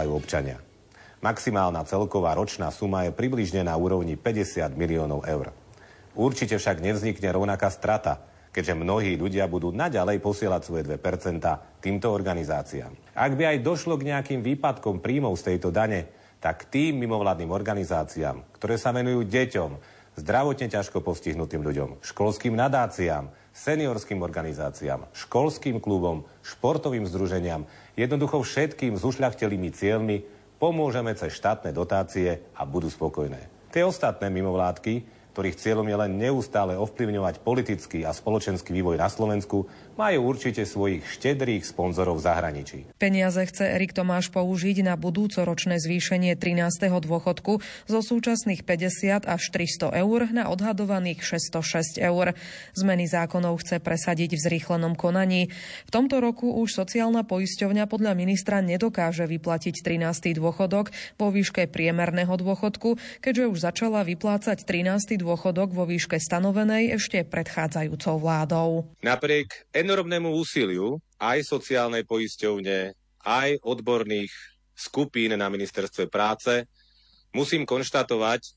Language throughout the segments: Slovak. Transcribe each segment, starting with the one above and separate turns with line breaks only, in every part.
vyplácajú občania. Maximálna celková ročná suma je približne na úrovni 50 miliónov eur. Určite však nevznikne rovnaká strata, keďže mnohí ľudia budú naďalej posielať svoje 2% týmto organizáciám. Ak by aj došlo k nejakým výpadkom príjmov z tejto dane, tak tým mimovládnym organizáciám, ktoré sa venujú deťom, zdravotne ťažko postihnutým ľuďom, školským nadáciám, seniorským organizáciám, školským klubom, športovým združeniam, jednoducho všetkým s cieľmi pomôžeme cez štátne dotácie a budú spokojné. Tie ostatné mimovládky ktorých cieľom je len neustále ovplyvňovať politický a spoločenský vývoj na Slovensku, majú určite svojich štedrých sponzorov v zahraničí.
Peniaze chce Erik Tomáš použiť na budúcoročné zvýšenie 13. dôchodku zo súčasných 50 až 300 eur na odhadovaných 606 eur. Zmeny zákonov chce presadiť v zrýchlenom konaní. V tomto roku už sociálna poisťovňa podľa ministra nedokáže vyplatiť 13. dôchodok vo výške priemerného dôchodku, keďže už začala vyplácať 13 dôchodok vo výške stanovenej ešte predchádzajúcou vládou.
Napriek enormnému úsiliu aj sociálnej poisťovne, aj odborných skupín na ministerstve práce, musím konštatovať,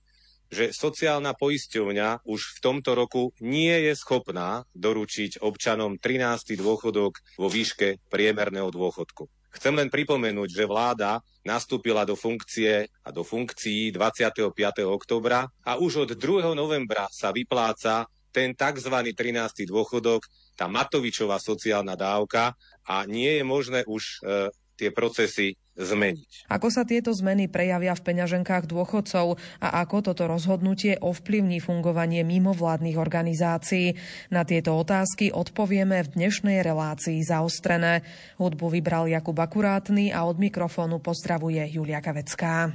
že sociálna poisťovňa už v tomto roku nie je schopná doručiť občanom 13. dôchodok vo výške priemerného dôchodku. Chcem len pripomenúť, že vláda nastúpila do funkcie a do funkcií 25. oktobra a už od 2. novembra sa vypláca ten tzv. 13. dôchodok, tá Matovičová sociálna dávka a nie je možné už e, tie procesy zmeniť.
Ako sa tieto zmeny prejavia v peňaženkách dôchodcov a ako toto rozhodnutie ovplyvní fungovanie mimovládnych organizácií? Na tieto otázky odpovieme v dnešnej relácii zaostrené. Hudbu vybral Jakub Akurátny a od mikrofónu pozdravuje Julia Kavecká.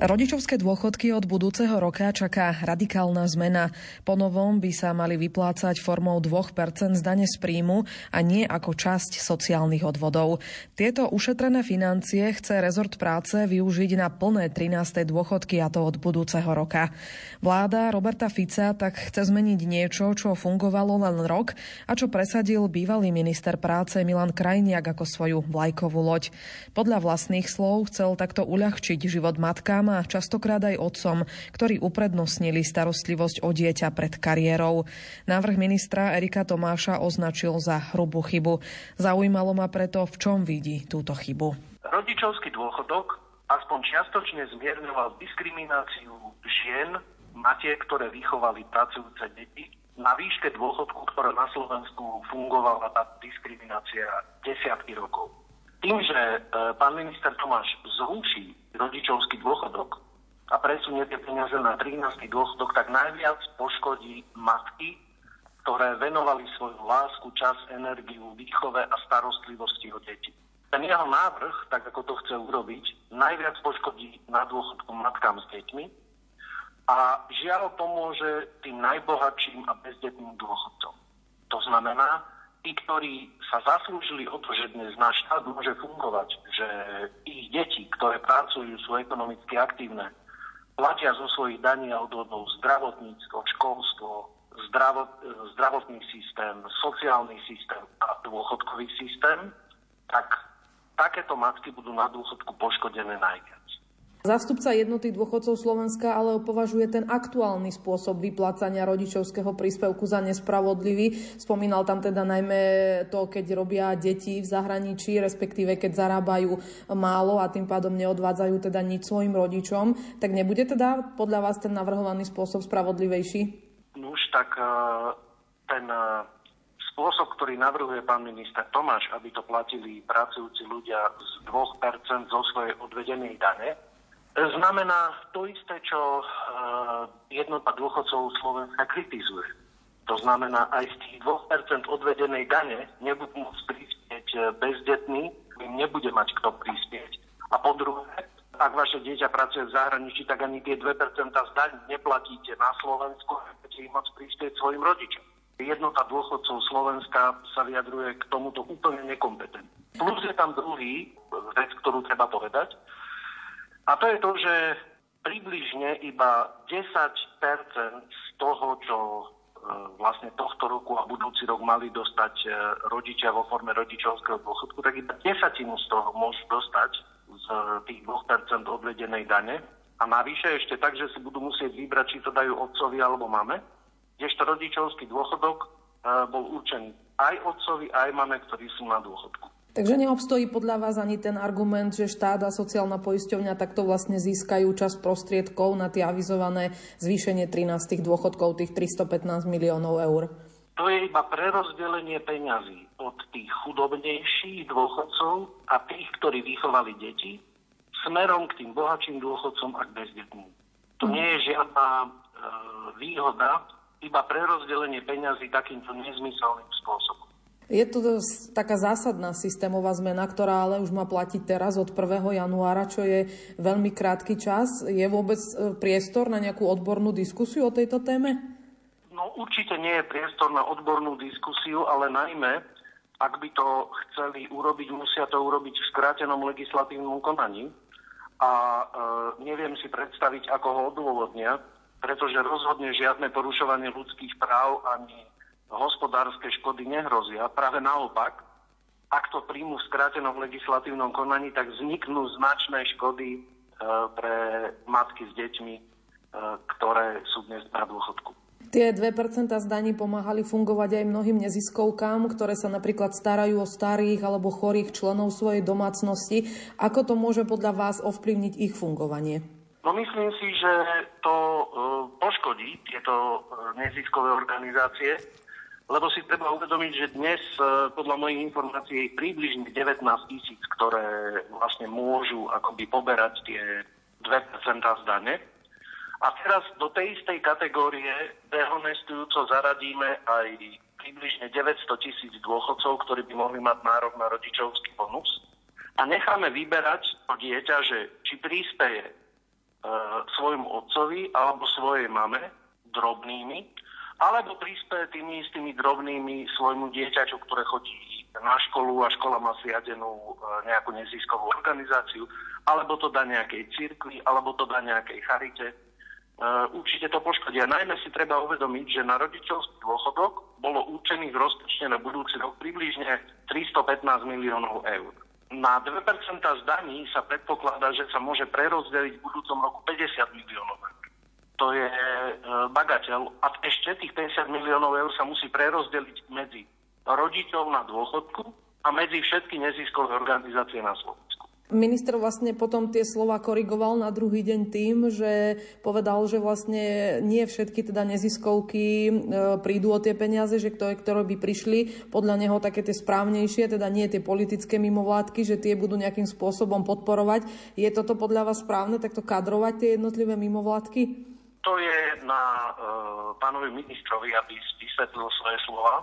Rodičovské dôchodky od budúceho roka čaká radikálna zmena. Po novom by sa mali vyplácať formou 2% z dane z príjmu a nie ako časť sociálnych odvodov. Tieto ušetrené financie chce rezort práce využiť na plné 13. dôchodky a to od budúceho roka. Vláda Roberta Fica tak chce zmeniť niečo, čo fungovalo len rok a čo presadil bývalý minister práce Milan Krajniak ako svoju vlajkovú loď. Podľa vlastných slov chcel takto uľahčiť život matkám a častokrát aj otcom, ktorí uprednostnili starostlivosť o dieťa pred kariérou. Návrh ministra Erika Tomáša označil za hrubú chybu. Zaujímalo ma preto, v čom vidí túto chybu.
Rodičovský dôchodok aspoň čiastočne zmierňoval diskrimináciu žien, matiek, ktoré vychovali pracujúce deti na výške dôchodku, ktorá na Slovensku fungovala tá diskriminácia desiatky rokov. Tým, že e, pán minister Tomáš zruší rodičovský dôchodok a presunie tie peniaze na 13. dôchodok, tak najviac poškodí matky, ktoré venovali svoju lásku, čas, energiu, výchove a starostlivosti o deti. Ten jeho návrh, tak ako to chce urobiť, najviac poškodí na dôchodku matkám s deťmi a žiaľ pomôže tým najbohatším a bezdetným dôchodcom. To znamená, tí, ktorí sa zaslúžili o to, že dnes náš štát môže fungovať, že ich deti, ktoré pracujú, sú ekonomicky aktívne, platia zo svojich daní a odvodov zdravotníctvo, školstvo, zdravot, zdravotný systém, sociálny systém a dôchodkový systém, tak takéto matky budú na dôchodku poškodené najviac.
Zástupca jednoty dôchodcov Slovenska ale považuje ten aktuálny spôsob vyplácania rodičovského príspevku za nespravodlivý. Spomínal tam teda najmä to, keď robia deti v zahraničí, respektíve keď zarábajú málo a tým pádom neodvádzajú teda nič svojim rodičom. Tak nebude teda podľa vás ten navrhovaný spôsob spravodlivejší?
Už tak e, ten e, spôsob, ktorý navrhuje pán minister Tomáš, aby to platili pracujúci ľudia z 2% zo svojej odvedenej dane, znamená to isté, čo eh, jednota dôchodcov Slovenska kritizuje. To znamená, aj z tých 2% odvedenej dane nebudú môcť prispieť eh, bezdetní, im nebude mať kto prispieť. A po druhé, ak vaše dieťa pracuje v zahraničí, tak ani tie 2% z daň neplatíte na Slovensku budete im môcť prispieť svojim rodičom. Jednota dôchodcov Slovenska sa vyjadruje k tomuto úplne nekompetentne. Plus je tam druhý vec, ktorú treba povedať, a to je to, že približne iba 10 z toho, čo vlastne tohto roku a budúci rok mali dostať e, rodičia vo forme rodičovského dôchodku, tak iba desatinu z toho môžu dostať z tých 2% odvedenej dane. A navyše ešte tak, že si budú musieť vybrať, či to dajú otcovi alebo mame, kdežto rodičovský dôchodok e, bol určený aj otcovi, aj mame, ktorí sú na dôchodku.
Takže neobstojí podľa vás ani ten argument, že štát a sociálna poisťovňa takto vlastne získajú čas prostriedkov na tie avizované zvýšenie 13 dôchodkov, tých 315 miliónov eur?
To je iba prerozdelenie peňazí od tých chudobnejších dôchodcov a tých, ktorí vychovali deti, smerom k tým bohatším dôchodcom a k bezdetným. To nie je žiadna e, výhoda, iba prerozdelenie peňazí takýmto nezmyselným spôsobom.
Je to taká zásadná systémová zmena, ktorá ale už má platiť teraz od 1. januára, čo je veľmi krátky čas. Je vôbec e, priestor na nejakú odbornú diskusiu o tejto téme?
No určite nie je priestor na odbornú diskusiu, ale najmä, ak by to chceli urobiť, musia to urobiť v skrátenom legislatívnom konaní. A e, neviem si predstaviť, ako ho odôvodnia, pretože rozhodne žiadne porušovanie ľudských práv ani hospodárske škody nehrozia. Práve naopak, ak to príjmu v skrátenom legislatívnom konaní, tak vzniknú značné škody e, pre matky s deťmi, e, ktoré sú dnes na dôchodku.
Tie 2% zdaní pomáhali fungovať aj mnohým neziskovkám, ktoré sa napríklad starajú o starých alebo chorých členov svojej domácnosti. Ako to môže podľa vás ovplyvniť ich fungovanie?
No myslím si, že to e, poškodí tieto neziskové organizácie, lebo si treba uvedomiť, že dnes e, podľa mojich informácií je približne 19 tisíc, ktoré vlastne môžu akoby poberať tie 2% z dane. A teraz do tej istej kategórie dehonestujúco zaradíme aj približne 900 tisíc dôchodcov, ktorí by mohli mať nárok na rodičovský bonus. A necháme vyberať to dieťa, že či príspeje e, svojmu otcovi alebo svojej mame drobnými alebo prispieje tými istými drobnými svojmu dieťaťu, ktoré chodí na školu a škola má zriadenú e, nejakú neziskovú organizáciu, alebo to dá nejakej cirkvi, alebo to dá nejakej charite. E, určite to poškodia. Najmä si treba uvedomiť, že na rodičovský dôchodok bolo určených rozpočne na budúci rok približne 315 miliónov eur. Na 2% zdaní sa predpokladá, že sa môže prerozdeliť v budúcom roku 50 miliónov eur to je e, bagateľ. A ešte tých 50 miliónov eur sa musí prerozdeliť medzi rodičov na dôchodku a medzi všetky neziskové organizácie na Slovensku.
Minister vlastne potom tie slova korigoval na druhý deň tým, že povedal, že vlastne nie všetky teda neziskovky e, prídu o tie peniaze, že kto, ktoré by prišli, podľa neho také tie správnejšie, teda nie tie politické mimovládky, že tie budú nejakým spôsobom podporovať. Je toto podľa vás správne, takto kadrovať tie jednotlivé mimovládky?
To je na uh, pánovi ministrovi, aby vysvetlil svoje slova.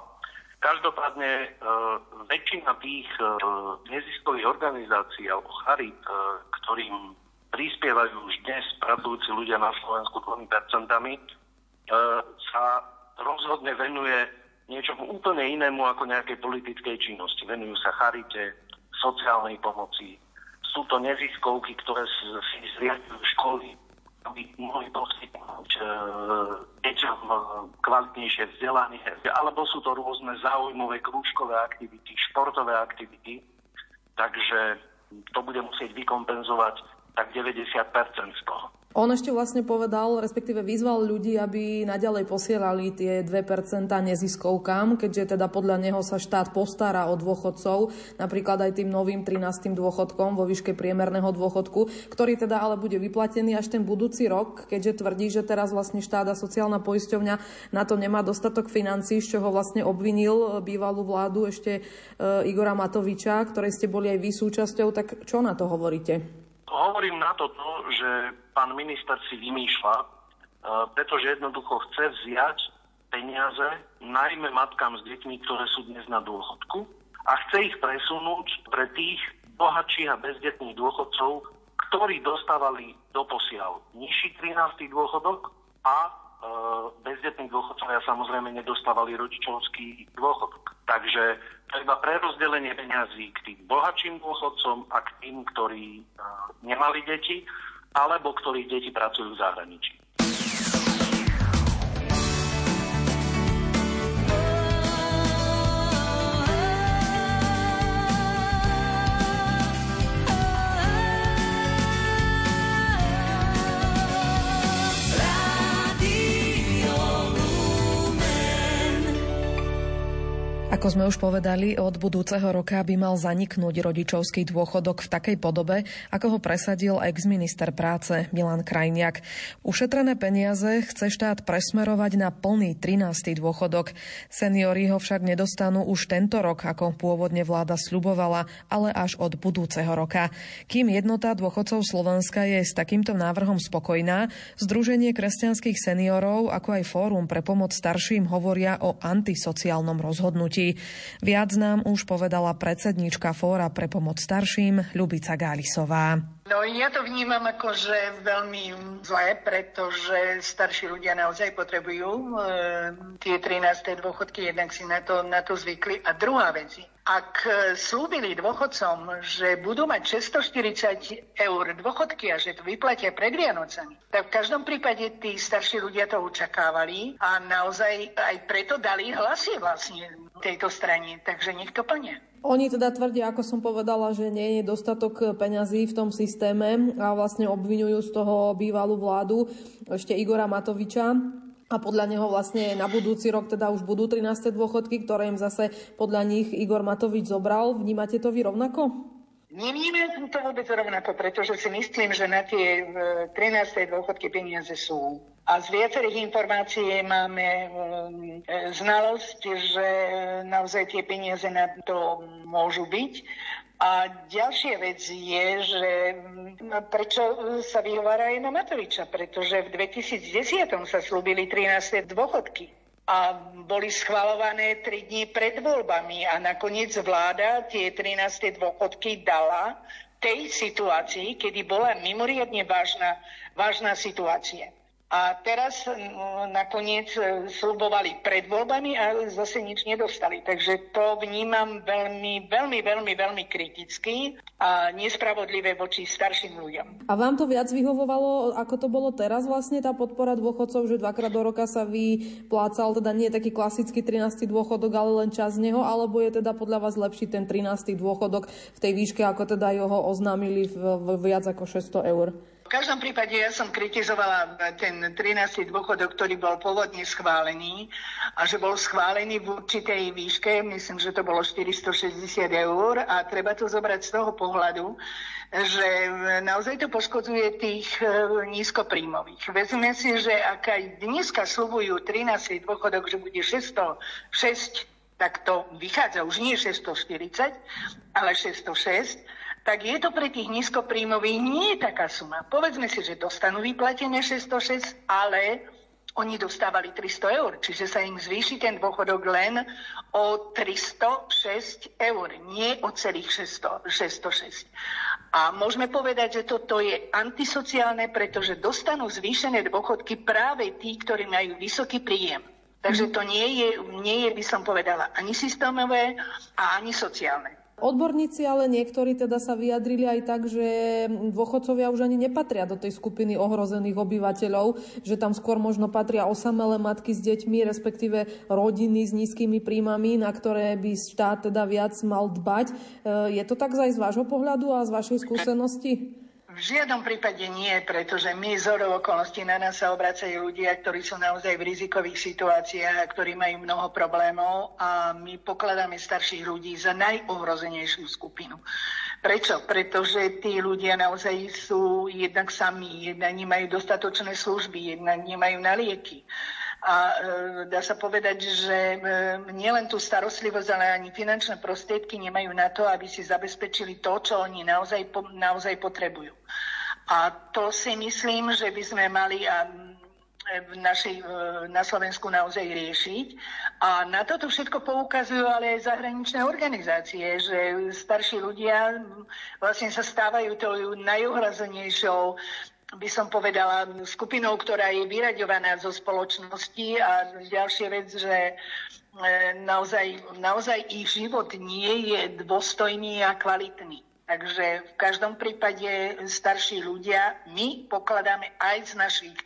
Každopádne uh, väčšina tých uh, neziskových organizácií alebo charit, uh, ktorým prispievajú už dnes pracujúci ľudia na Slovensku 2%, uh, sa rozhodne venuje niečomu úplne inému ako nejakej politickej činnosti. Venujú sa charite, sociálnej pomoci. Sú to neziskovky, ktoré si zriadujú školy, aby mohli poskytnúť e, deťom e, kvalitnejšie vzdelanie, alebo sú to rôzne záujmové krúžkové aktivity, športové aktivity, takže to bude musieť vykompenzovať tak 90% z toho.
On ešte vlastne povedal, respektíve vyzval ľudí, aby naďalej posielali tie 2% neziskovkám, keďže teda podľa neho sa štát postará o dôchodcov, napríklad aj tým novým 13. dôchodkom vo výške priemerného dôchodku, ktorý teda ale bude vyplatený až ten budúci rok, keďže tvrdí, že teraz vlastne štát a sociálna poisťovňa na to nemá dostatok financí, z čoho vlastne obvinil bývalú vládu ešte e, Igora Matoviča, ktorej ste boli aj vy súčasťou, tak čo na to hovoríte?
Hovorím na to, že pán minister si vymýšľa, e, pretože jednoducho chce vziať peniaze najmä matkám s deťmi, ktoré sú dnes na dôchodku a chce ich presunúť pre tých bohatších a bezdetných dôchodcov, ktorí dostávali doposiaľ nižší 13. dôchodok a bezdetní dôchodcovia samozrejme nedostávali rodičovský dôchodok. Takže iba prerozdelenie peňazí k tým bohatším dôchodcom a k tým, ktorí e, nemali deti alebo ktorých deti pracujú v zahraničí.
Ako sme už povedali, od budúceho roka by mal zaniknúť rodičovský dôchodok v takej podobe, ako ho presadil ex-minister práce Milan Krajniak. Ušetrené peniaze chce štát presmerovať na plný 13. dôchodok. Seniori ho však nedostanú už tento rok, ako pôvodne vláda sľubovala, ale až od budúceho roka. Kým jednota dôchodcov Slovenska je s takýmto návrhom spokojná, Združenie kresťanských seniorov, ako aj Fórum pre pomoc starším hovoria o antisociálnom rozhodnutí Viac nám už povedala predsedníčka Fóra pre pomoc starším Ľubica Gálisová.
No ja to vnímam ako, že veľmi zlé, pretože starší ľudia naozaj potrebujú e, tie 13. dôchodky, jednak si na to, na to zvykli. A druhá vec ak slúbili dôchodcom, že budú mať 640 eur dôchodky a že to vyplatia pred Vianocami, tak v každom prípade tí starší ľudia to očakávali a naozaj aj preto dali hlasy vlastne tejto strane. Takže nech to plnia.
Oni teda tvrdia, ako som povedala, že nie je dostatok peňazí v tom systéme a vlastne obvinujú z toho bývalú vládu ešte Igora Matoviča, a podľa neho vlastne na budúci rok teda už budú 13. dôchodky, ktoré im zase podľa nich Igor Matovič zobral. Vnímate to vy rovnako?
Nevnímam to vôbec rovnako, pretože si myslím, že na tie 13. dôchodky peniaze sú. A z viacerých informácií máme e, znalosť, že naozaj tie peniaze na to môžu byť. A ďalšia vec je, že prečo sa vyhovára aj na Matoviča, pretože v 2010 sa slúbili 13. dôchodky a boli schvalované 3 dní pred voľbami a nakoniec vláda tie 13. dôchodky dala tej situácii, kedy bola mimoriadne vážna, vážna situácia. A teraz nakoniec e, slubovali pred voľbami a zase nič nedostali. Takže to vnímam veľmi, veľmi, veľmi, veľmi kriticky a nespravodlivé voči starším ľuďom.
A vám to viac vyhovovalo, ako to bolo teraz vlastne tá podpora dôchodcov, že dvakrát do roka sa vyplácal, teda nie taký klasický 13. dôchodok, ale len čas z neho, alebo je teda podľa vás lepší ten 13. dôchodok v tej výške, ako teda ho oznámili v, v viac ako 600 eur?
V každom prípade ja som kritizovala ten 13. dôchodok, ktorý bol pôvodne schválený a že bol schválený v určitej výške, myslím, že to bolo 460 eur a treba to zobrať z toho pohľadu, že naozaj to poškodzuje tých e, nízkopríjmových. Vezme si, že ak aj dneska slubujú 13. dôchodok, že bude 606 tak to vychádza už nie 640, ale 606 tak je to pre tých nízkopríjmových nie taká suma. Povedzme si, že dostanú vyplatené 606, ale oni dostávali 300 eur, čiže sa im zvýši ten dôchodok len o 306 eur, nie o celých 600, 606. A môžeme povedať, že toto je antisociálne, pretože dostanú zvýšené dôchodky práve tí, ktorí majú vysoký príjem. Takže to nie je, nie je, by som povedala, ani systémové a ani sociálne.
Odborníci ale niektorí teda sa vyjadrili aj tak, že dôchodcovia už ani nepatria do tej skupiny ohrozených obyvateľov, že tam skôr možno patria osamelé matky s deťmi, respektíve rodiny s nízkymi príjmami, na ktoré by štát teda viac mal dbať. E, je to tak aj z vášho pohľadu a z vašej skúsenosti?
V žiadnom prípade nie, pretože my z okolností na nás sa obracajú ľudia, ktorí sú naozaj v rizikových situáciách a ktorí majú mnoho problémov a my pokladáme starších ľudí za najohrozenejšiu skupinu. Prečo? Pretože tí ľudia naozaj sú jednak sami, jednak nemajú dostatočné služby, jednak nemajú na lieky a e, dá sa povedať, že e, nielen tú starostlivosť, ale ani finančné prostriedky nemajú na to, aby si zabezpečili to, čo oni naozaj, naozaj potrebujú. A to si myslím, že by sme mali a v našej, e, na Slovensku naozaj riešiť. A na toto všetko poukazujú ale aj zahraničné organizácie, že starší ľudia vlastne sa stávajú tou najohrazenejšou by som povedala, skupinou, ktorá je vyraďovaná zo spoločnosti a ďalšia vec, že e, naozaj, naozaj ich život nie je dôstojný a kvalitný. Takže v každom prípade starší ľudia, my pokladáme aj z našich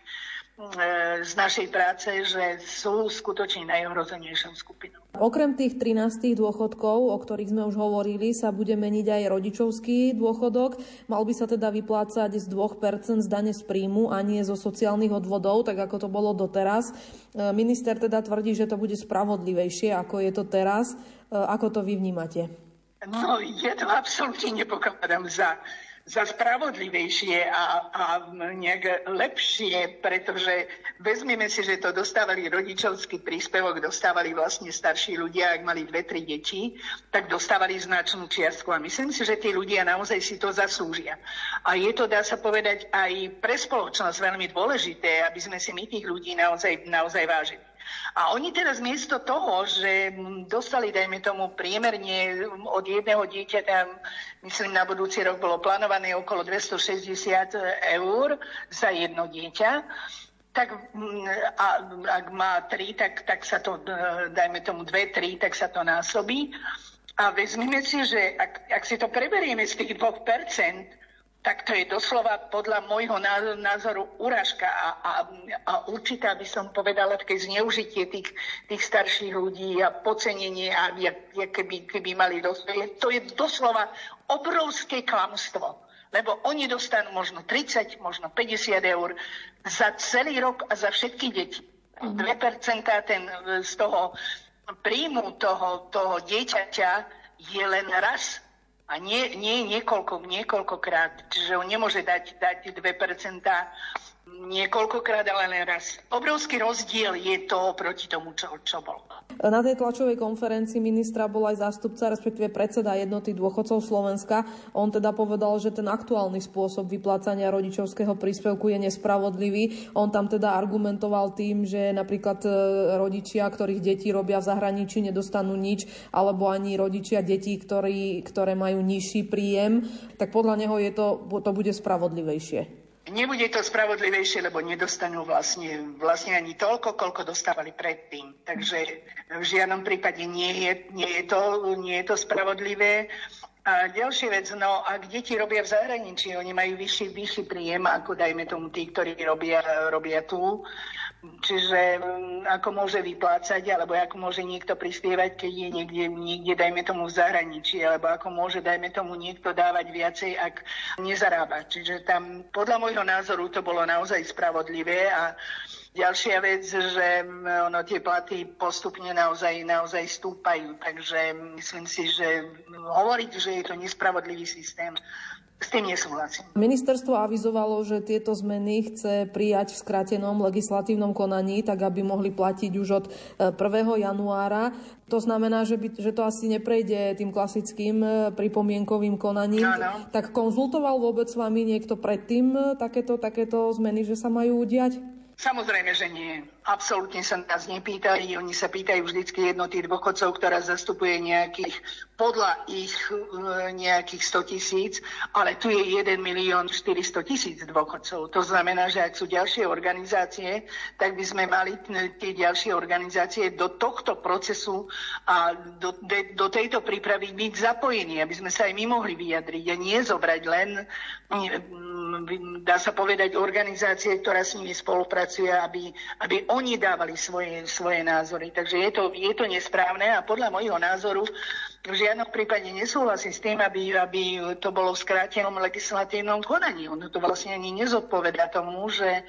z našej práce, že sú skutočne najohrozenejšou skupinou.
Okrem tých 13 dôchodkov, o ktorých sme už hovorili, sa bude meniť aj rodičovský dôchodok. Mal by sa teda vyplácať z 2% z dane z príjmu a nie zo sociálnych odvodov, tak ako to bolo doteraz. E, minister teda tvrdí, že to bude spravodlivejšie, ako je to teraz. E, ako to vy vnímate?
No, je to absolútne nepokladám za za spravodlivejšie a, a nejak lepšie, pretože vezmeme si, že to dostávali rodičovský príspevok, dostávali vlastne starší ľudia, ak mali dve, tri deti, tak dostávali značnú čiastku a myslím si, že tí ľudia naozaj si to zaslúžia. A je to, dá sa povedať, aj pre spoločnosť veľmi dôležité, aby sme si my tých ľudí naozaj, naozaj vážili. A oni teraz miesto toho, že dostali, dajme tomu, priemerne od jedného dieťaťa, myslím, na budúci rok bolo plánované okolo 260 eur za jedno dieťa, tak a, ak má tri, tak, tak sa to, dajme tomu dve, tri, tak sa to násobí. A vezmime si, že ak, ak si to preberieme z tých 2%, tak to je doslova podľa môjho názoru úražka a, a, a určitá by som povedala také zneužitie tých, tých starších ľudí a pocenenie a jak keby, keby mali dosť. To je doslova obrovské klamstvo. Lebo oni dostanú možno 30, možno 50 eur za celý rok a za všetky deti. 2% ten, z toho príjmu toho, toho dieťaťa je len raz a nie, nie niekoľko, niekoľkokrát. Čiže on nemôže dať, dať 2% niekoľkokrát, ale len raz. Obrovský rozdiel je to proti tomu, čo, čo bolo.
Na tej tlačovej konferencii ministra bol aj zástupca, respektíve predseda jednoty dôchodcov Slovenska. On teda povedal, že ten aktuálny spôsob vyplácania rodičovského príspevku je nespravodlivý. On tam teda argumentoval tým, že napríklad e, rodičia, ktorých deti robia v zahraničí, nedostanú nič, alebo ani rodičia detí, ktorí, ktoré majú nižší príjem, tak podľa neho je to, to bude spravodlivejšie.
Nebude to spravodlivejšie, lebo nedostanú vlastne, vlastne ani toľko, koľko dostávali predtým. Takže v žiadnom prípade nie je, nie je, to, nie je to spravodlivé. A ďalšia vec, no ak deti robia v zahraničí, oni majú vyšší, vyšší príjem, ako dajme tomu tí, ktorí robia, robia tu, Čiže mm, ako môže vyplácať, alebo ako môže niekto prispievať, keď je niekde, niekde, dajme tomu, v zahraničí, alebo ako môže, dajme tomu, niekto dávať viacej, ak nezarába. Čiže tam podľa môjho názoru to bolo naozaj spravodlivé a Ďalšia vec, že mm, ono, tie platy postupne naozaj, naozaj stúpajú, takže myslím si, že hovoriť, že je to nespravodlivý systém, s tým nesúhlasím.
Ministerstvo avizovalo, že tieto zmeny chce prijať v skratenom legislatívnom konaní, tak aby mohli platiť už od 1. E, januára. To znamená, že, by, že to asi neprejde tým klasickým e, pripomienkovým konaním. Áno. Tak konzultoval vôbec s vami niekto predtým e, takéto, takéto zmeny, že sa majú udiať?
Samozrejme, že nie. Absolútne sa nás nepýtali. Oni sa pýtajú vždycky jednoty dôchodcov, ktorá zastupuje nejakých, podľa ich e, nejakých 100 tisíc, ale tu je 1 milión 400 tisíc dôchodcov. To znamená, že ak sú ďalšie organizácie, tak by sme mali tie ďalšie organizácie do tohto procesu a do, de, do tejto prípravy byť zapojení, aby sme sa aj my mohli vyjadriť a nie zobrať len, dá sa povedať, organizácie, ktorá s nimi spolupracuje, aby, aby oni dávali svoje, svoje názory. Takže je to, je to nesprávne a podľa môjho názoru v žiadnom prípade nesúhlasím s tým, aby, aby to bolo v skrátenom legislatívnom konaní. Ono to vlastne ani nezodpoveda tomu, že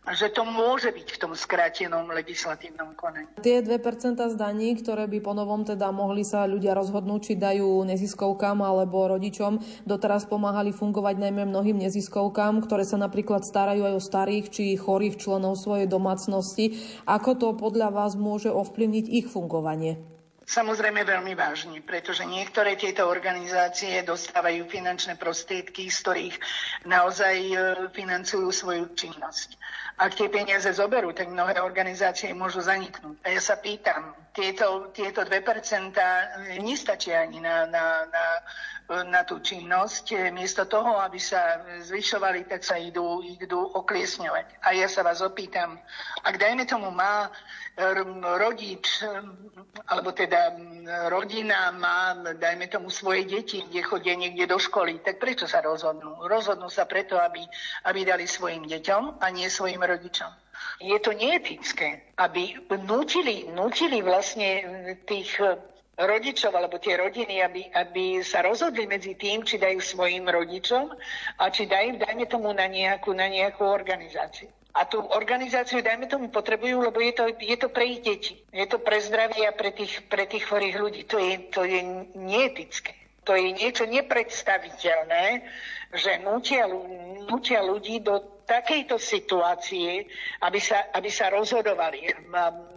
že to môže byť v tom skrátenom legislatívnom konaní.
Tie 2% zdaní, ktoré by ponovom teda mohli sa ľudia rozhodnúť, či dajú neziskovkám alebo rodičom, doteraz pomáhali fungovať najmä mnohým neziskovkám, ktoré sa napríklad starajú aj o starých či chorých členov svojej domácnosti. Ako to podľa vás môže ovplyvniť ich fungovanie?
Samozrejme veľmi vážne, pretože niektoré tieto organizácie dostávajú finančné prostriedky, z ktorých naozaj e, financujú svoju činnosť. Ak tie peniaze zoberú, tak mnohé organizácie môžu zaniknúť. A ja sa pýtam, tieto, tieto 2% nestačia ani na, na, na, na tú činnosť. Miesto toho, aby sa zvyšovali, tak sa idú, idú okliesňovať. A ja sa vás opýtam, ak dajme tomu má rodič, alebo teda rodina má, dajme tomu, svoje deti, kde chodia niekde do školy, tak prečo sa rozhodnú? Rozhodnú sa preto, aby, aby dali svojim deťom a nie svojim rodičom. Je to neetické, aby nutili, nutili vlastne tých rodičov alebo tie rodiny, aby, aby sa rozhodli medzi tým, či dajú svojim rodičom a či dajú, dajme tomu, na nejakú, na nejakú organizáciu. A tú organizáciu, dajme tomu, potrebujú, lebo je to, je to pre ich deti. Je to pre zdravie a pre tých, pre tých chorých ľudí. To je, to je neetické. To je niečo nepredstaviteľné, že nutia, nutia ľudí do takejto situácie, aby sa, aby sa rozhodovali.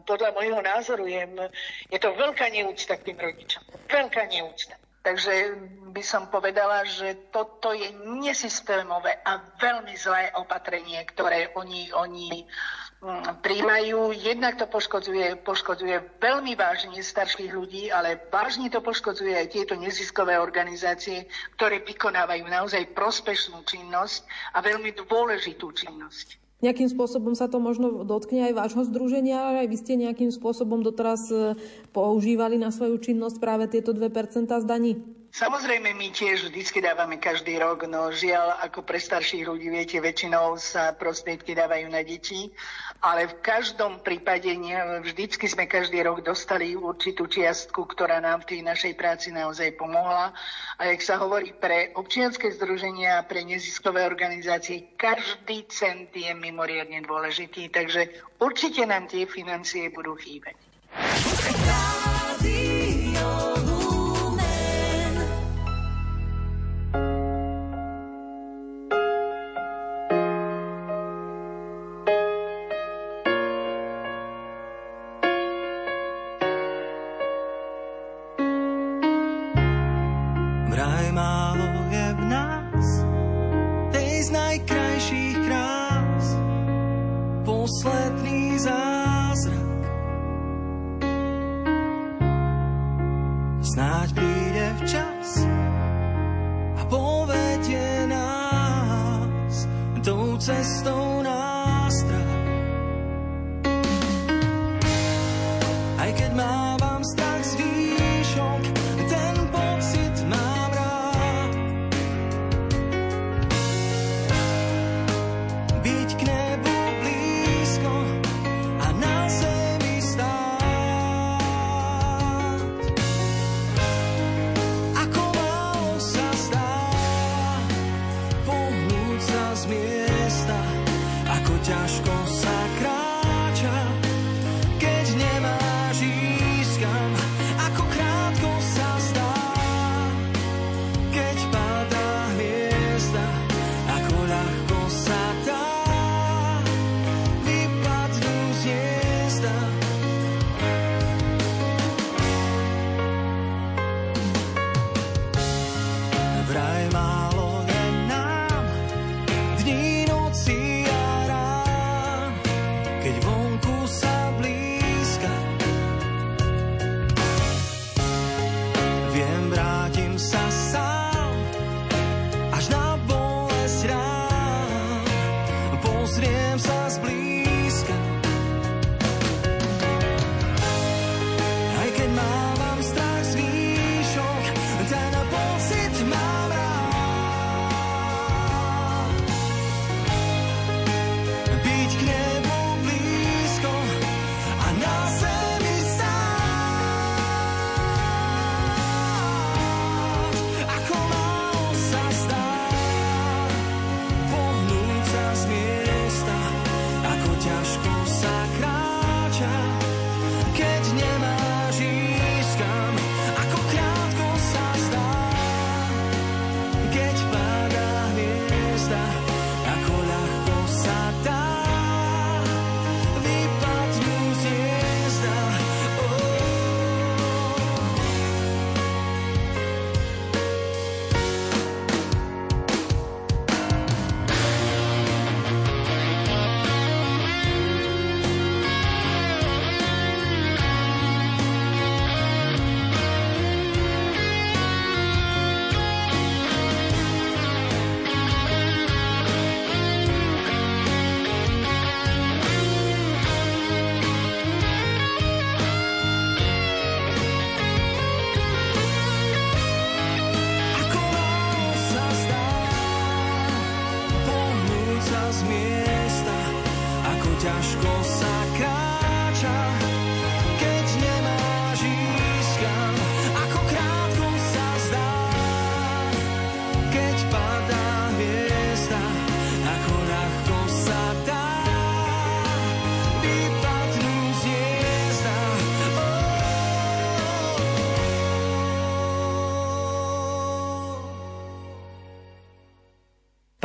Podľa môjho názoru je, je to veľká neúcta k tým rodičom. Veľká neúcta. Takže by som povedala, že toto je nesystémové a veľmi zlé opatrenie, ktoré oni, oni mm, príjmajú. Jednak to poškodzuje, poškodzuje veľmi vážne starších ľudí, ale vážne to poškodzuje aj tieto neziskové organizácie, ktoré vykonávajú naozaj prospešnú činnosť a veľmi dôležitú činnosť.
Nejakým spôsobom sa to možno dotkne aj vášho združenia, ale aj vy ste nejakým spôsobom doteraz e, používali na svoju činnosť práve tieto 2% z daní?
Samozrejme, my tiež vždycky dávame každý rok, no žiaľ, ako pre starších ľudí, viete, väčšinou sa prostriedky dávajú na deti, ale v každom prípade vždycky sme každý rok dostali určitú čiastku, ktorá nám v tej našej práci naozaj pomohla. A jak sa hovorí pre občianske združenia a pre neziskové organizácie, každý cent je mimoriadne dôležitý, takže určite nám tie financie budú chýbať.
ťažko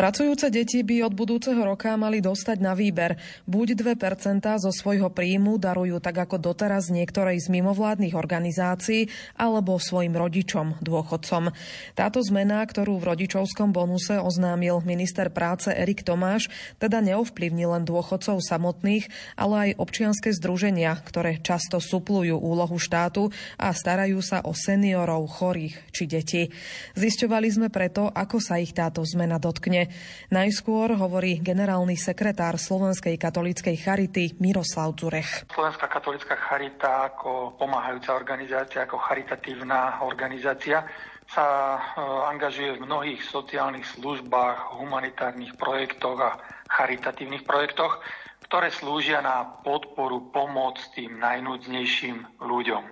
Pracujúce deti by od budúceho roka mali dostať na výber. Buď 2% zo svojho príjmu darujú tak ako doteraz niektorej z mimovládnych organizácií alebo svojim rodičom, dôchodcom. Táto zmena, ktorú v rodičovskom bonuse oznámil minister práce Erik Tomáš, teda neovplyvní len dôchodcov samotných, ale aj občianske združenia, ktoré často suplujú úlohu štátu a starajú sa o seniorov, chorých či deti. Zisťovali sme preto, ako sa ich táto zmena dotkne. Najskôr hovorí generálny sekretár Slovenskej katolíckej charity Miroslav Zurech.
Slovenská katolická charita ako pomáhajúca organizácia, ako charitatívna organizácia sa e, angažuje v mnohých sociálnych službách, humanitárnych projektoch a charitatívnych projektoch, ktoré slúžia na podporu, pomoc tým najnúdznejším ľuďom.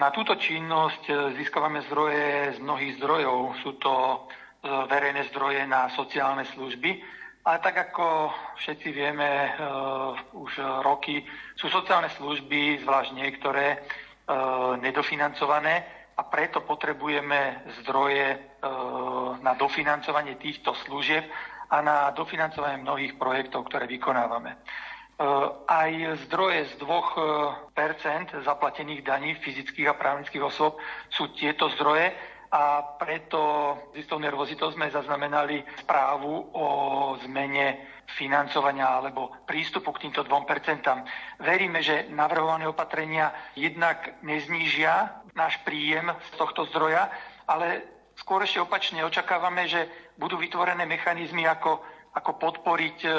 Na túto činnosť e, získavame zdroje z mnohých zdrojov. Sú to verejné zdroje na sociálne služby. Ale tak ako všetci vieme, e, už roky sú sociálne služby, zvlášť niektoré, e, nedofinancované a preto potrebujeme zdroje na dofinancovanie týchto služieb a na dofinancovanie mnohých projektov, ktoré vykonávame. Aj zdroje z 2% zaplatených daní fyzických a právnických osôb sú tieto zdroje, a preto s istou nervozitou sme zaznamenali správu o zmene financovania alebo prístupu k týmto 2%. Veríme, že navrhované opatrenia jednak neznížia náš príjem z tohto zdroja, ale skôr ešte opačne očakávame, že budú vytvorené mechanizmy, ako ako podporiť e,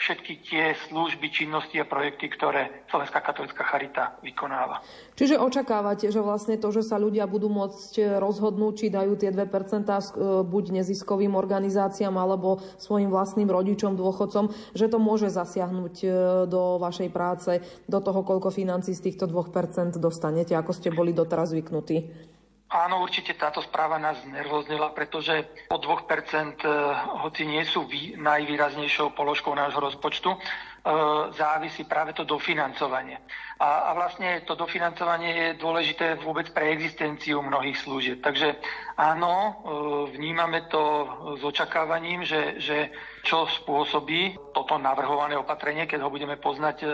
všetky tie služby, činnosti a projekty, ktoré Slovenská katolická charita vykonáva.
Čiže očakávate, že vlastne to, že sa ľudia budú môcť rozhodnúť, či dajú tie 2% e, buď neziskovým organizáciám alebo svojim vlastným rodičom, dôchodcom, že to môže zasiahnuť e, do vašej práce, do toho, koľko financí z týchto 2% dostanete, ako ste boli doteraz zvyknutí?
Áno, určite táto správa nás nervoznila, pretože o 2%, eh, hoci nie sú najvýraznejšou položkou nášho rozpočtu, E, závisí práve to dofinancovanie. A, a vlastne to dofinancovanie je dôležité vôbec pre existenciu mnohých služieb. Takže áno, e, vnímame to s očakávaním, že, že čo spôsobí toto navrhované opatrenie, keď ho budeme poznať e,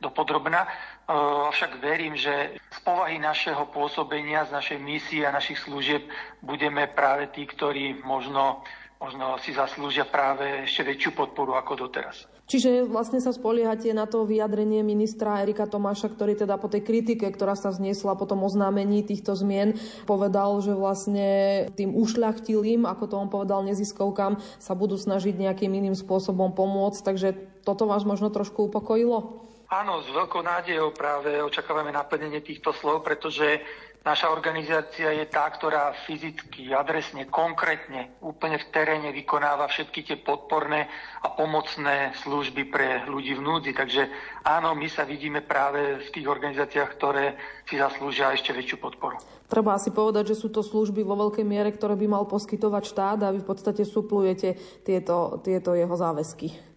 do podrobna. Avšak verím, že z povahy našeho pôsobenia, z našej misie a našich služieb budeme práve tí, ktorí možno, možno si zaslúžia práve ešte väčšiu podporu ako doteraz.
Čiže vlastne sa spoliehate na to vyjadrenie ministra Erika Tomáša, ktorý teda po tej kritike, ktorá sa vzniesla po tom oznámení týchto zmien, povedal, že vlastne tým ušľachtilým, ako to on povedal, neziskovkám, sa budú snažiť nejakým iným spôsobom pomôcť. Takže toto vás možno trošku upokojilo?
Áno, s veľkou nádejou práve očakávame naplnenie týchto slov, pretože Naša organizácia je tá, ktorá fyzicky, adresne, konkrétne, úplne v teréne vykonáva všetky tie podporné a pomocné služby pre ľudí v núdzi. Takže áno, my sa vidíme práve v tých organizáciách, ktoré si zaslúžia ešte väčšiu podporu.
Treba asi povedať, že sú to služby vo veľkej miere, ktoré by mal poskytovať štát a vy v podstate suplujete tieto, tieto jeho záväzky.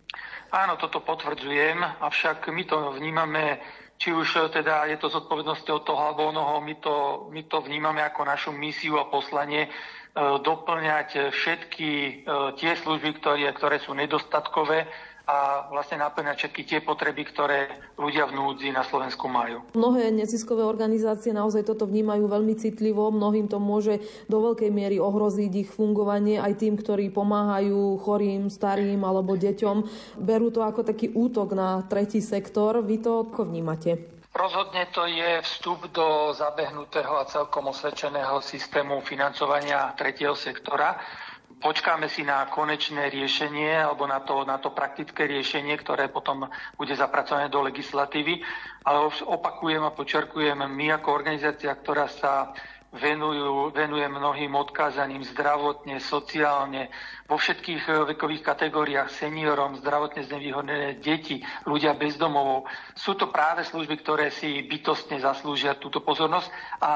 Áno, toto potvrdzujem, avšak my to vnímame či už e, teda je to zodpovednosťou toho alebo onoho, my to, my to vnímame ako našu misiu a poslanie e, doplňať všetky e, tie služby, ktoré, ktoré sú nedostatkové a vlastne naplňať všetky tie potreby, ktoré ľudia v núdzi na Slovensku majú.
Mnohé neziskové organizácie naozaj toto vnímajú veľmi citlivo, mnohým to môže do veľkej miery ohroziť ich fungovanie aj tým, ktorí pomáhajú chorým, starým alebo deťom. Berú to ako taký útok na tretí sektor. Vy to ako vnímate?
Rozhodne to je vstup do zabehnutého a celkom osvedčeného systému financovania tretieho sektora počkáme si na konečné riešenie alebo na to, na to praktické riešenie, ktoré potom bude zapracované do legislatívy. Ale opakujem a počerkujem, my ako organizácia, ktorá sa venujú, venuje mnohým odkázaním zdravotne, sociálne, vo všetkých eh, vekových kategóriách, seniorom, zdravotne znevýhodnené deti, ľudia bez domovov. Sú to práve služby, ktoré si bytostne zaslúžia túto pozornosť a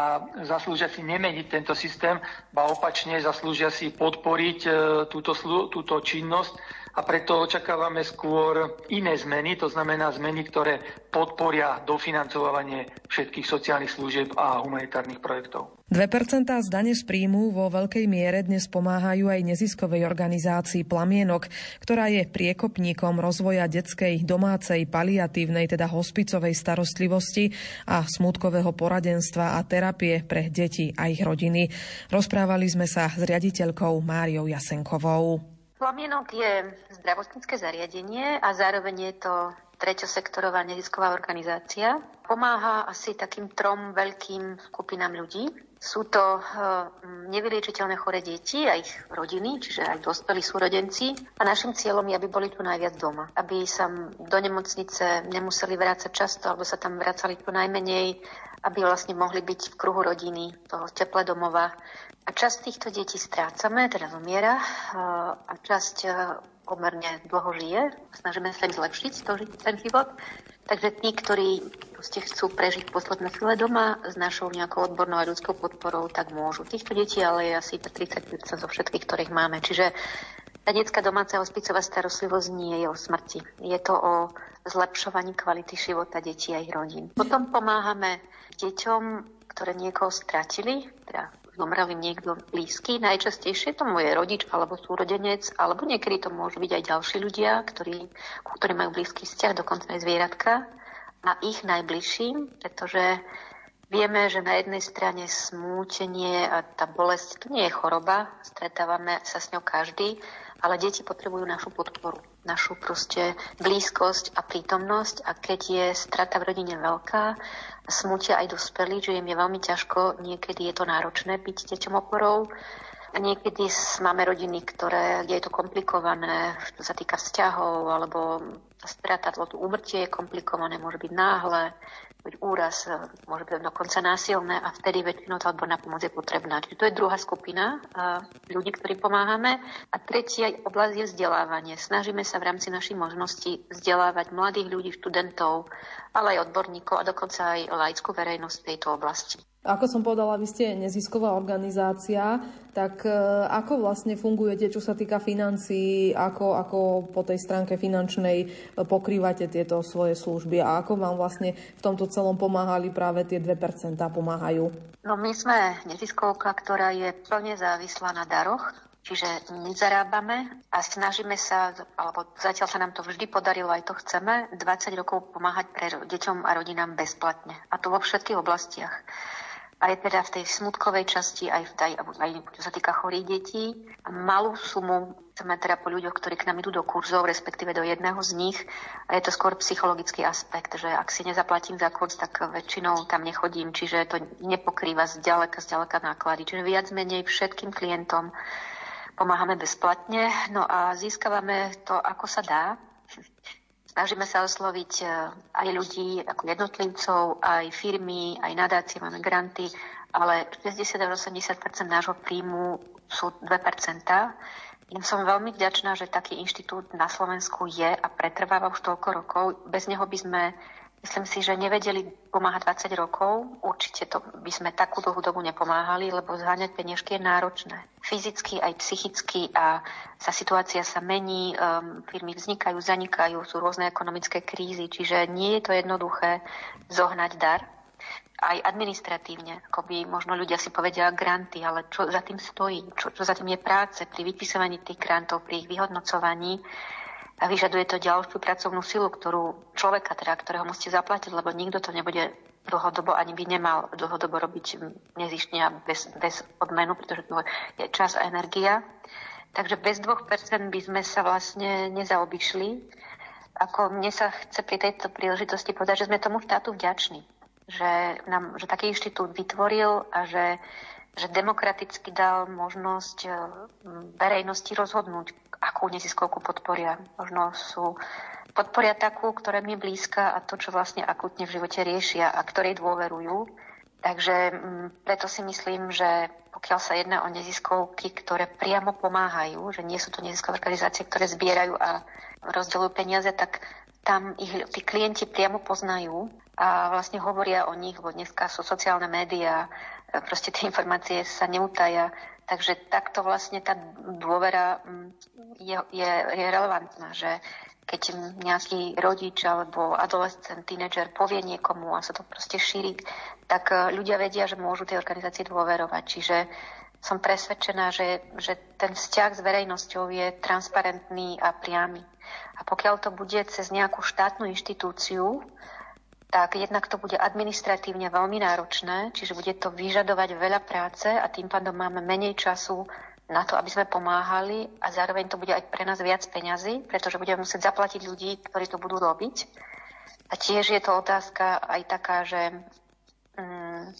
zaslúžia si nemeniť tento systém, ba opačne zaslúžia si podporiť eh, túto, túto činnosť a preto očakávame skôr iné zmeny, to znamená zmeny, ktoré podporia dofinancovanie všetkých sociálnych služieb a humanitárnych projektov.
2% z dane z príjmu vo veľkej miere dnes pomáhajú aj neziskovej organizácii Plamienok, ktorá je priekopníkom rozvoja detskej, domácej, paliatívnej, teda hospicovej starostlivosti a smutkového poradenstva a terapie pre deti a ich rodiny. Rozprávali sme sa s riaditeľkou Máriou Jasenkovou.
Plamienok je zdravotnícke zariadenie a zároveň je to treťosektorová nezisková organizácia. Pomáha asi takým trom veľkým skupinám ľudí. Sú to eh, nevyliečiteľné choré deti a ich rodiny, čiže aj dospelí súrodenci. A našim cieľom je, aby boli tu najviac doma. Aby sa do nemocnice nemuseli vrácať často, alebo sa tam vracali tu najmenej, aby vlastne mohli byť v kruhu rodiny, toho teple domova. A časť týchto detí strácame, teda zomiera, a časť eh, pomerne dlho žije. Snažíme sa im zlepšiť to, ten život. Takže tí, ktorí chcú prežiť posledné chvíle doma s našou nejakou odbornou a ľudskou podporou, tak môžu. Týchto detí ale je asi 30% zo všetkých, ktorých máme. Čiže tá detská domáca hospicová starostlivosť nie je o smrti. Je to o zlepšovaní kvality života detí a ich rodín. Potom pomáhame deťom, ktoré niekoho stratili, teda zomrel im niekto blízky. Najčastejšie to je rodič alebo súrodenec, alebo niekedy to môžu byť aj ďalší ľudia, ktorí, ktorí majú blízky vzťah, dokonca aj zvieratka a ich najbližším, pretože vieme, že na jednej strane smútenie a tá bolesť to nie je choroba, stretávame sa s ňou každý, ale deti potrebujú našu podporu, našu proste blízkosť a prítomnosť. A keď je strata v rodine veľká, smutia aj dospelí, že im je veľmi ťažko, niekedy je to náročné byť deťom oporou, a niekedy máme rodiny, ktoré, kde je to komplikované, čo sa týka vzťahov, alebo strata, to úmrtie je komplikované, môže byť náhle, byť úraz, e, môže byť dokonca násilné a vtedy väčšinou tá odborná pomoc je potrebná. Čiže to je druhá skupina e, ľudí, ktorým pomáhame. A tretia oblasť je vzdelávanie. Snažíme sa v rámci našich možností vzdelávať mladých ľudí, študentov, ale aj odborníkov a dokonca aj laickú verejnosť v tejto oblasti.
Ako som povedala, vy ste nezisková organizácia, tak e, ako vlastne fungujete, čo sa týka financií, ako, ako po tej stránke finančnej e, pokrývate tieto svoje služby a ako vám vlastne v tomto celom pomáhali práve tie 2% pomáhajú?
No my sme neziskovka, ktorá je plne závislá na daroch, čiže nezarábame a snažíme sa, alebo zatiaľ sa nám to vždy podarilo, aj to chceme, 20 rokov pomáhať pre deťom a rodinám bezplatne. A to vo všetkých oblastiach aj teda v tej smutkovej časti, aj, v tej, aj čo sa týka chorých detí. Malú sumu chceme teda po ľuďoch, ktorí k nám idú do kurzov, respektíve do jedného z nich. A je to skôr psychologický aspekt, že ak si nezaplatím za kurz, tak väčšinou tam nechodím, čiže to nepokrýva zďaleka, zďaleka náklady. Čiže viac menej všetkým klientom pomáhame bezplatne. No a získavame to, ako sa dá. Snažíme sa osloviť e, aj ľudí ako jednotlivcov, aj firmy, aj nadácie, máme granty, ale 60 80% nášho príjmu sú 2 ja som veľmi vďačná, že taký inštitút na Slovensku je a pretrváva už toľko rokov. Bez neho by sme Myslím si, že nevedeli pomáhať 20 rokov. Určite to by sme takú dlhú dobu nepomáhali, lebo zháňať peniažky je náročné. Fyzicky aj psychicky a sa situácia sa mení, um, firmy vznikajú, zanikajú, sú rôzne ekonomické krízy, čiže nie je to jednoduché zohnať dar. Aj administratívne, ako by možno ľudia si povedia granty, ale čo za tým stojí, čo, čo za tým je práce pri vypisovaní tých grantov, pri ich vyhodnocovaní a vyžaduje to ďalšiu pracovnú silu, ktorú človeka, teda, ktorého musíte zaplatiť, lebo nikto to nebude dlhodobo ani by nemal dlhodobo robiť nezištne a bez, bez odmenu, pretože to je čas a energia. Takže bez 2% by sme sa vlastne nezaobišli. Ako mne sa chce pri tejto príležitosti povedať, že sme tomu štátu vďační. Že, nám, že taký inštitút vytvoril a že že demokraticky dal možnosť e, verejnosti rozhodnúť, akú neziskovku podporia. Možno sú podporia takú, ktorá mi blízka a to, čo vlastne akutne v živote riešia a ktorej dôverujú. Takže preto si myslím, že pokiaľ sa jedná o neziskovky, ktoré priamo pomáhajú, že nie sú to neziskové organizácie, ktoré zbierajú a rozdeľujú peniaze, tak tam ich tí klienti priamo poznajú a vlastne hovoria o nich, lebo dneska sú sociálne médiá, proste tie informácie sa neutaja, Takže takto vlastne tá dôvera mm, je, je, je relevantná, že keď nejaký rodič alebo adolescent, tínedžer povie niekomu a sa to proste šíri, tak e, ľudia vedia, že môžu tej organizácii dôverovať. Čiže som presvedčená, že, že ten vzťah s verejnosťou je transparentný a priamy. A pokiaľ to bude cez nejakú štátnu inštitúciu, tak jednak to bude administratívne veľmi náročné, čiže bude to vyžadovať veľa práce a tým pádom máme menej času na to, aby sme pomáhali a zároveň to bude aj pre nás viac peňazí, pretože budeme musieť zaplatiť ľudí, ktorí to budú robiť. A tiež je to otázka aj taká, že um,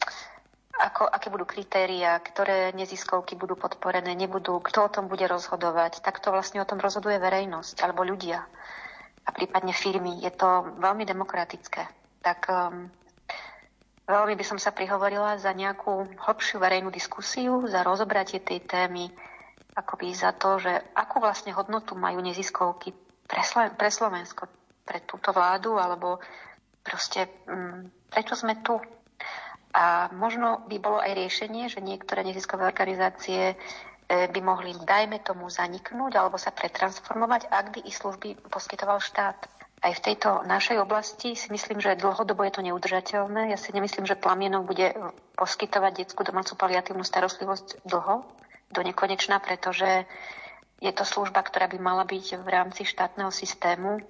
ako, aké budú kritéria, ktoré neziskovky budú podporené, nebudú, kto o tom bude rozhodovať. Tak to vlastne o tom rozhoduje verejnosť alebo ľudia a prípadne firmy. Je to veľmi demokratické tak um, veľmi by som sa prihovorila za nejakú hlbšiu verejnú diskusiu, za rozobratie tej témy, akoby za to, že akú vlastne hodnotu majú neziskovky pre, Slo- pre Slovensko, pre túto vládu, alebo proste um, prečo sme tu. A možno by bolo aj riešenie, že niektoré neziskové organizácie e, by mohli, dajme tomu, zaniknúť alebo sa pretransformovať, ak by ich služby poskytoval štát. Aj v tejto našej oblasti si myslím, že dlhodobo je to neudržateľné. Ja si nemyslím, že plamienok bude poskytovať detskú domácu paliatívnu starostlivosť dlho, do nekonečna, pretože je to služba, ktorá by mala byť v rámci štátneho systému.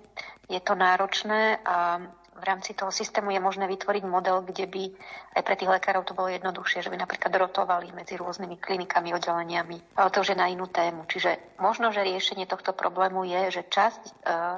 Je to náročné a v rámci toho systému je možné vytvoriť model, kde by aj pre tých lekárov to bolo jednoduchšie, že by napríklad rotovali medzi rôznymi klinikami, oddeleniami. Ale to už je na inú tému. Čiže možno, že riešenie tohto problému je, že časť e,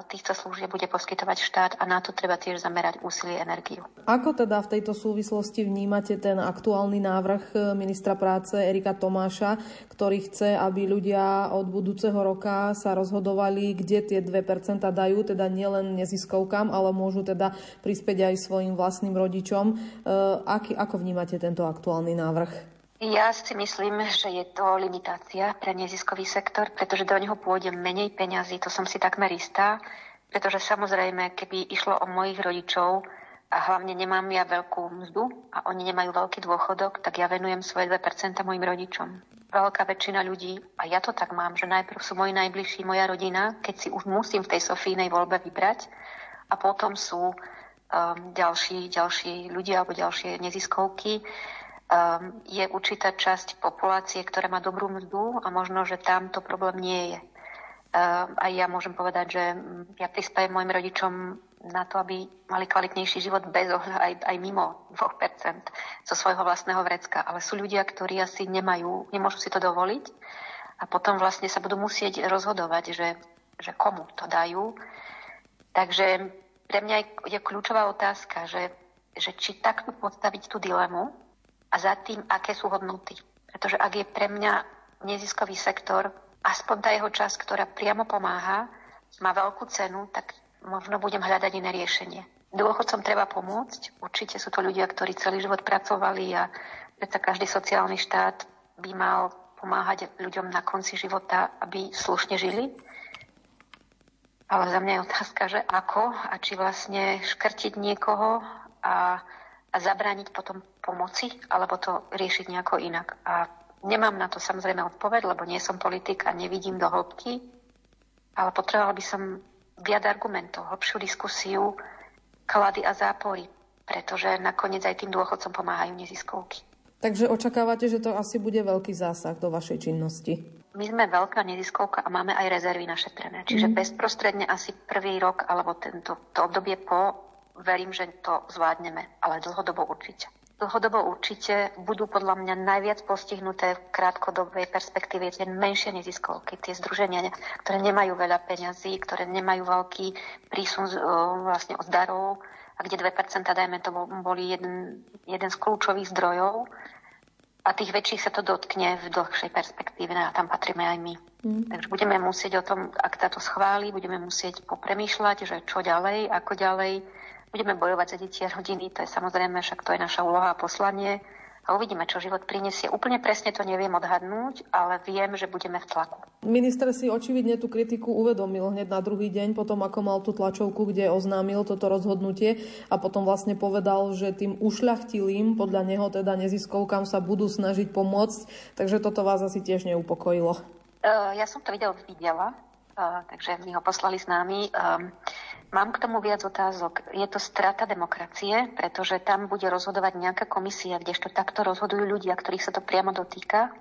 týchto služieb bude poskytovať štát a na to treba tiež zamerať úsilie energiu.
Ako teda v tejto súvislosti vnímate ten aktuálny návrh e, ministra práce Erika Tomáša, ktorý chce, aby ľudia od budúceho roka sa rozhodovali, kde tie 2% dajú, teda nielen neziskovkám, ale môžu teda prispieť aj svojim vlastným rodičom. E, aký, ako vnímate tento aktuálny návrh?
Ja si myslím, že je to limitácia pre neziskový sektor, pretože do neho pôjde menej peňazí, to som si takmer istá, pretože samozrejme, keby išlo o mojich rodičov, a hlavne nemám ja veľkú mzdu a oni nemajú veľký dôchodok, tak ja venujem svoje 2% mojim rodičom. Veľká väčšina ľudí, a ja to tak mám, že najprv sú moji najbližší, moja rodina, keď si už musím v tej Sofínej voľbe vybrať, a potom sú ďalší, ďalší ľudia alebo ďalšie neziskovky. Um, je určitá časť populácie, ktorá má dobrú mzdu a možno, že tam to problém nie je. Um, a ja môžem povedať, že mm, ja prispiejem mojim rodičom na to, aby mali kvalitnejší život bez ohľadu aj, aj mimo 2% zo svojho vlastného vrecka. Ale sú ľudia, ktorí asi nemajú, nemôžu si to dovoliť a potom vlastne sa budú musieť rozhodovať, že, že komu to dajú. Takže pre mňa je, kľúčová otázka, že, že či takto postaviť tú dilemu a za tým, aké sú hodnoty. Pretože ak je pre mňa neziskový sektor, aspoň tá jeho časť, ktorá priamo pomáha, má veľkú cenu, tak možno budem hľadať iné riešenie. Dôchodcom treba pomôcť. Určite sú to ľudia, ktorí celý život pracovali a predsa každý sociálny štát by mal pomáhať ľuďom na konci života, aby slušne žili. Ale za mňa je otázka, že ako a či vlastne škrtiť niekoho a, a zabrániť potom pomoci, alebo to riešiť nejako inak. A nemám na to samozrejme odpoveď, lebo nie som politik a nevidím do hĺbky, ale potrebovala by som viac argumentov, hlbšiu diskusiu, klady a zápory, pretože nakoniec aj tým dôchodcom pomáhajú neziskovky.
Takže očakávate, že to asi bude veľký zásah do vašej činnosti?
My sme veľká neziskovka a máme aj rezervy našetrené. Čiže mm. bezprostredne asi prvý rok alebo tento, to obdobie po, verím, že to zvládneme, ale dlhodobo určite. Dlhodobo určite budú podľa mňa najviac postihnuté v krátkodobej perspektíve tie menšie neziskovky, tie združenia, ktoré nemajú veľa peňazí, ktoré nemajú veľký prísun vlastne od darov a kde 2%, dajme to, boli jeden, jeden z kľúčových zdrojov a tých väčších sa to dotkne v dlhšej perspektíve a tam patríme aj my. Mm. Takže budeme musieť o tom, ak táto schváli, budeme musieť popremýšľať, že čo ďalej, ako ďalej. Budeme bojovať za deti a rodiny, to je samozrejme, však to je naša úloha a poslanie, a uvidíme, čo život prinesie. Úplne presne to neviem odhadnúť, ale viem, že budeme v tlaku.
Minister si očividne tú kritiku uvedomil hneď na druhý deň, potom ako mal tú tlačovku, kde oznámil toto rozhodnutie a potom vlastne povedal, že tým ušľachtilým, podľa neho teda neziskovkám sa budú snažiť pomôcť, takže toto vás asi tiež neupokojilo.
Uh, ja som to video videla, uh, takže mi ho poslali s nami. Mám k tomu viac otázok. Je to strata demokracie, pretože tam bude rozhodovať nejaká komisia, kdežto takto rozhodujú ľudia, ktorých sa to priamo dotýka.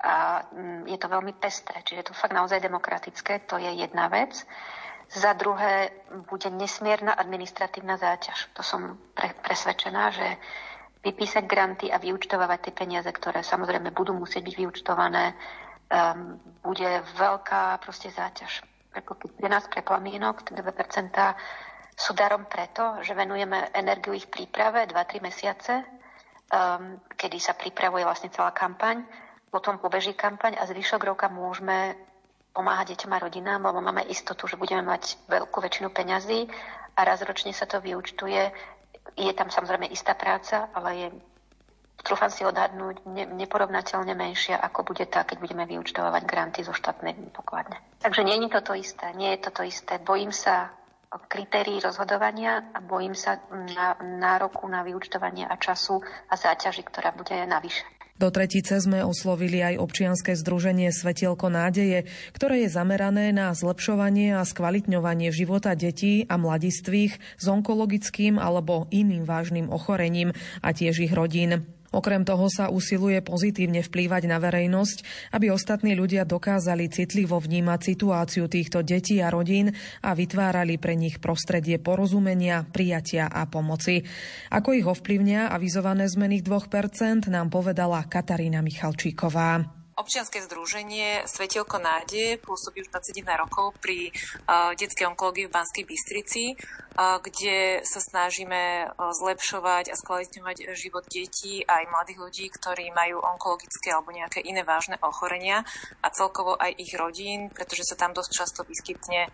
A mm, je to veľmi pestré, čiže je to fakt naozaj demokratické, to je jedna vec. Za druhé, bude nesmierna administratívna záťaž. To som pre, presvedčená, že vypísať granty a vyučtovávať tie peniaze, ktoré samozrejme budú musieť byť vyučtované, um, bude veľká proste záťaž ako pre nás pre plamienok, 2% sú darom preto, že venujeme energiu ich príprave 2-3 mesiace, um, kedy sa pripravuje vlastne celá kampaň, potom pobeží kampaň a zvyšok roka môžeme pomáhať deťom a rodinám, lebo máme istotu, že budeme mať veľkú väčšinu peňazí a raz ročne sa to vyučtuje. Je tam samozrejme istá práca, ale je trúfam si odhadnúť, ne, neporovnateľne menšia, ako bude tá, keď budeme vyučtovať granty zo štátnej pokladne. Takže nie je to to isté, nie je to to isté. Bojím sa kritérií rozhodovania a bojím sa na, nároku na vyučtovanie a času a záťaži, ktorá bude navyše.
Do tretice sme oslovili aj občianske združenie Svetielko nádeje, ktoré je zamerané na zlepšovanie a skvalitňovanie života detí a mladistvých s onkologickým alebo iným vážnym ochorením a tiež ich rodín. Okrem toho sa usiluje pozitívne vplývať na verejnosť, aby ostatní ľudia dokázali citlivo vnímať situáciu týchto detí a rodín a vytvárali pre nich prostredie porozumenia, prijatia a pomoci. Ako ich ovplyvnia avizované zmeny 2%, nám povedala Katarína Michalčíková.
Občianske združenie Svetielko nádeje pôsobí už 21 rokov pri uh, detskej onkológii v Banskej Bystrici, uh, kde sa snažíme uh, zlepšovať a skvalitňovať život detí a aj mladých ľudí, ktorí majú onkologické alebo nejaké iné vážne ochorenia a celkovo aj ich rodín, pretože sa tam dosť často vyskytne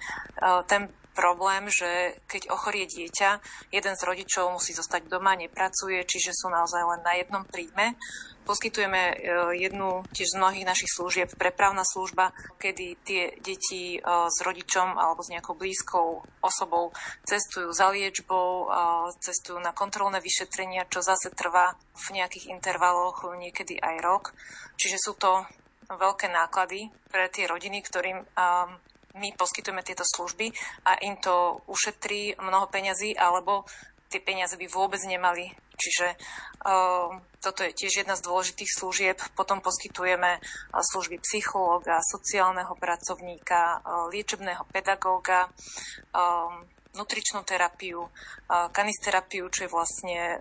ten problém, že keď ochorie dieťa, jeden z rodičov musí zostať doma, nepracuje, čiže sú naozaj len na jednom príjme. Poskytujeme e, jednu tiež z mnohých našich služieb, prepravná služba, kedy tie deti e, s rodičom alebo s nejakou blízkou osobou cestujú za liečbou, cestujú na kontrolné vyšetrenia, čo zase trvá v nejakých intervaloch, niekedy aj rok. Čiže sú to veľké náklady pre tie rodiny, ktorým my poskytujeme tieto služby a im to ušetrí mnoho peňazí, alebo tie peniaze by vôbec nemali. Čiže uh, toto je tiež jedna z dôležitých služieb. Potom poskytujeme služby psychológa, sociálneho pracovníka, uh, liečebného pedagóga, um, nutričnú terapiu, kanisterapiu, čo je vlastne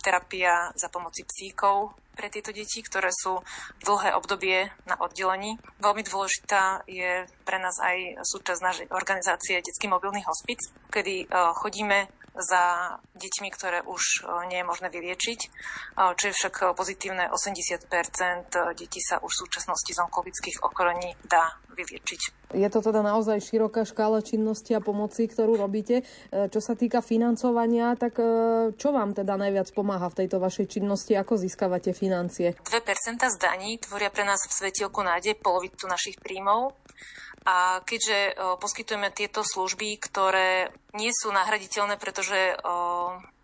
terapia za pomoci psíkov pre tieto deti, ktoré sú v dlhé obdobie na oddelení. Veľmi dôležitá je pre nás aj súčasť našej organizácie Detský mobilný hospic, kedy chodíme za deťmi, ktoré už e, nie je možné vyliečiť, e, čo je však pozitívne. 80% detí sa už v súčasnosti z onkologických okorení dá vyliečiť.
Je to teda naozaj široká škála činnosti a pomoci, ktorú robíte. Čo sa týka financovania, tak čo vám teda najviac pomáha v tejto vašej činnosti? Ako získavate financie?
2% z daní tvoria pre nás v svetielku nádej polovicu našich príjmov a keďže poskytujeme tieto služby, ktoré nie sú nahraditeľné, pretože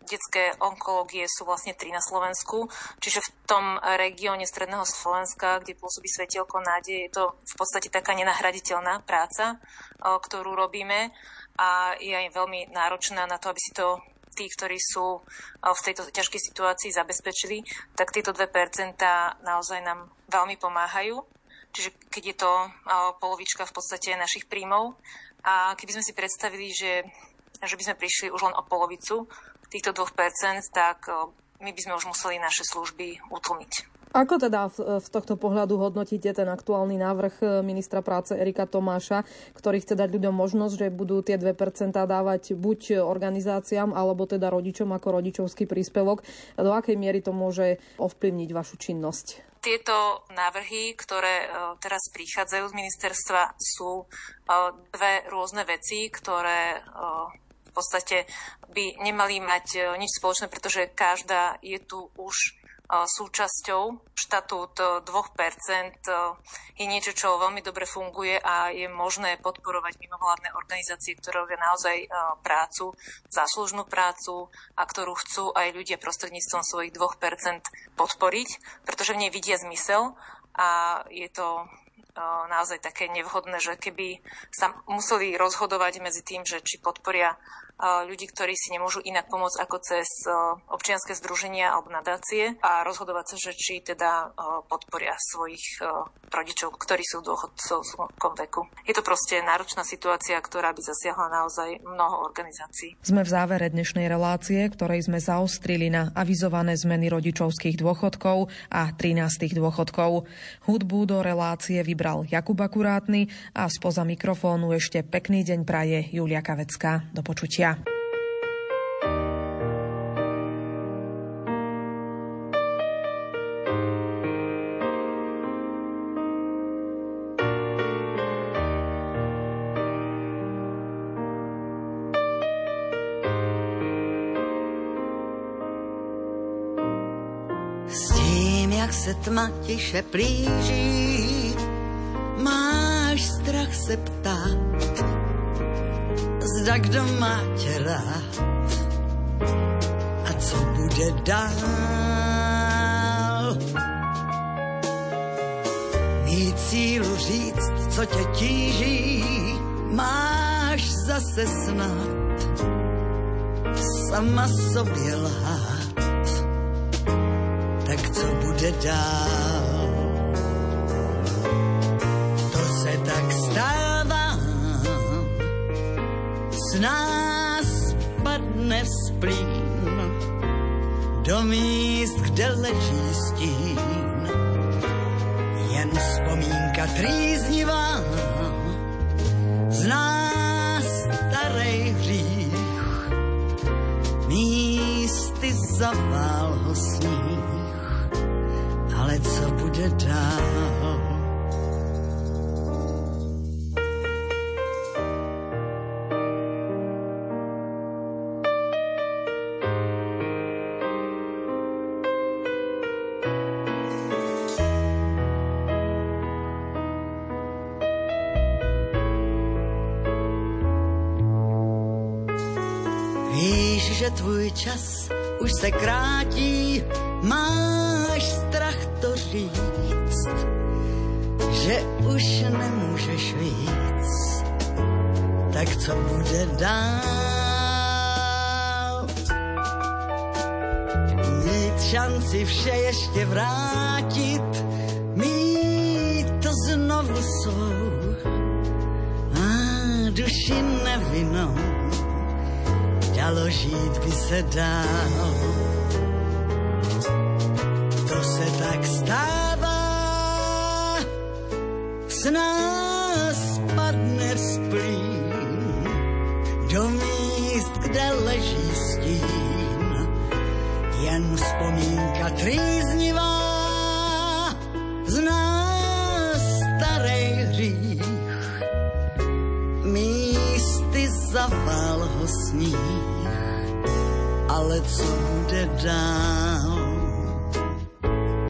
detské onkológie sú vlastne tri na Slovensku, čiže v tom regióne Stredného Slovenska, kde pôsobí Svetielko nádej, je to v podstate taká nenahraditeľná práca, ktorú robíme. A je aj veľmi náročná na to, aby si to tí, ktorí sú v tejto ťažkej situácii zabezpečili, tak tieto 2% naozaj nám veľmi pomáhajú čiže keď je to polovička v podstate našich príjmov. A keby sme si predstavili, že, že by sme prišli už len o polovicu týchto 2%, tak my by sme už museli naše služby utlmiť.
Ako teda v tohto pohľadu hodnotíte ten aktuálny návrh e, ministra práce Erika Tomáša, ktorý chce dať ľuďom možnosť, že budú tie 2% dávať buď organizáciám, alebo teda rodičom ako rodičovský príspevok? Do akej miery to môže ovplyvniť vašu činnosť?
Tieto návrhy, ktoré e, teraz prichádzajú z ministerstva, sú e, dve rôzne veci, ktoré v podstate by nemali mať nič spoločné, pretože každá je tu už súčasťou. Štatút 2% je niečo, čo veľmi dobre funguje a je možné podporovať mimovládne organizácie, ktoré robia naozaj prácu, záslužnú prácu a ktorú chcú aj ľudia prostredníctvom svojich 2% podporiť, pretože v nej vidia zmysel a je to naozaj také nevhodné, že keby sa museli rozhodovať medzi tým, že či podporia ľudí, ktorí si nemôžu inak pomôcť ako cez občianske združenia alebo nadácie a rozhodovať sa, že či teda podporia svojich rodičov, ktorí sú v dôchodcovskom veku. Je to proste náročná situácia, ktorá by zasiahla naozaj mnoho organizácií.
Sme v závere dnešnej relácie, ktorej sme zaostrili na avizované zmeny rodičovských dôchodkov a 13. dôchodkov. Hudbu do relácie vybral Jakub Akurátny a spoza mikrofónu ešte pekný deň praje Julia Kavecká. Do počutia.
Tma tiše plíží, máš strach se ptát zda kdo má tě rád a co bude dál. Mít sílu říct, co tě tíží, máš zase snad sama sobě lhát. Bude dál? To se tak stává z nás padne splín do míst, kde leží stín. Jen vzpomínka trýznivá z nás starej hřích. Místy zavál ho sníh, dál? že tvůj čas už se krátí, máš že už nemůžeš víc, tak co bude dál? Mít šanci vše ještě vrátit, mít to znovu svou a duši nevinou dalo žít by se dál. Ale co bude dál?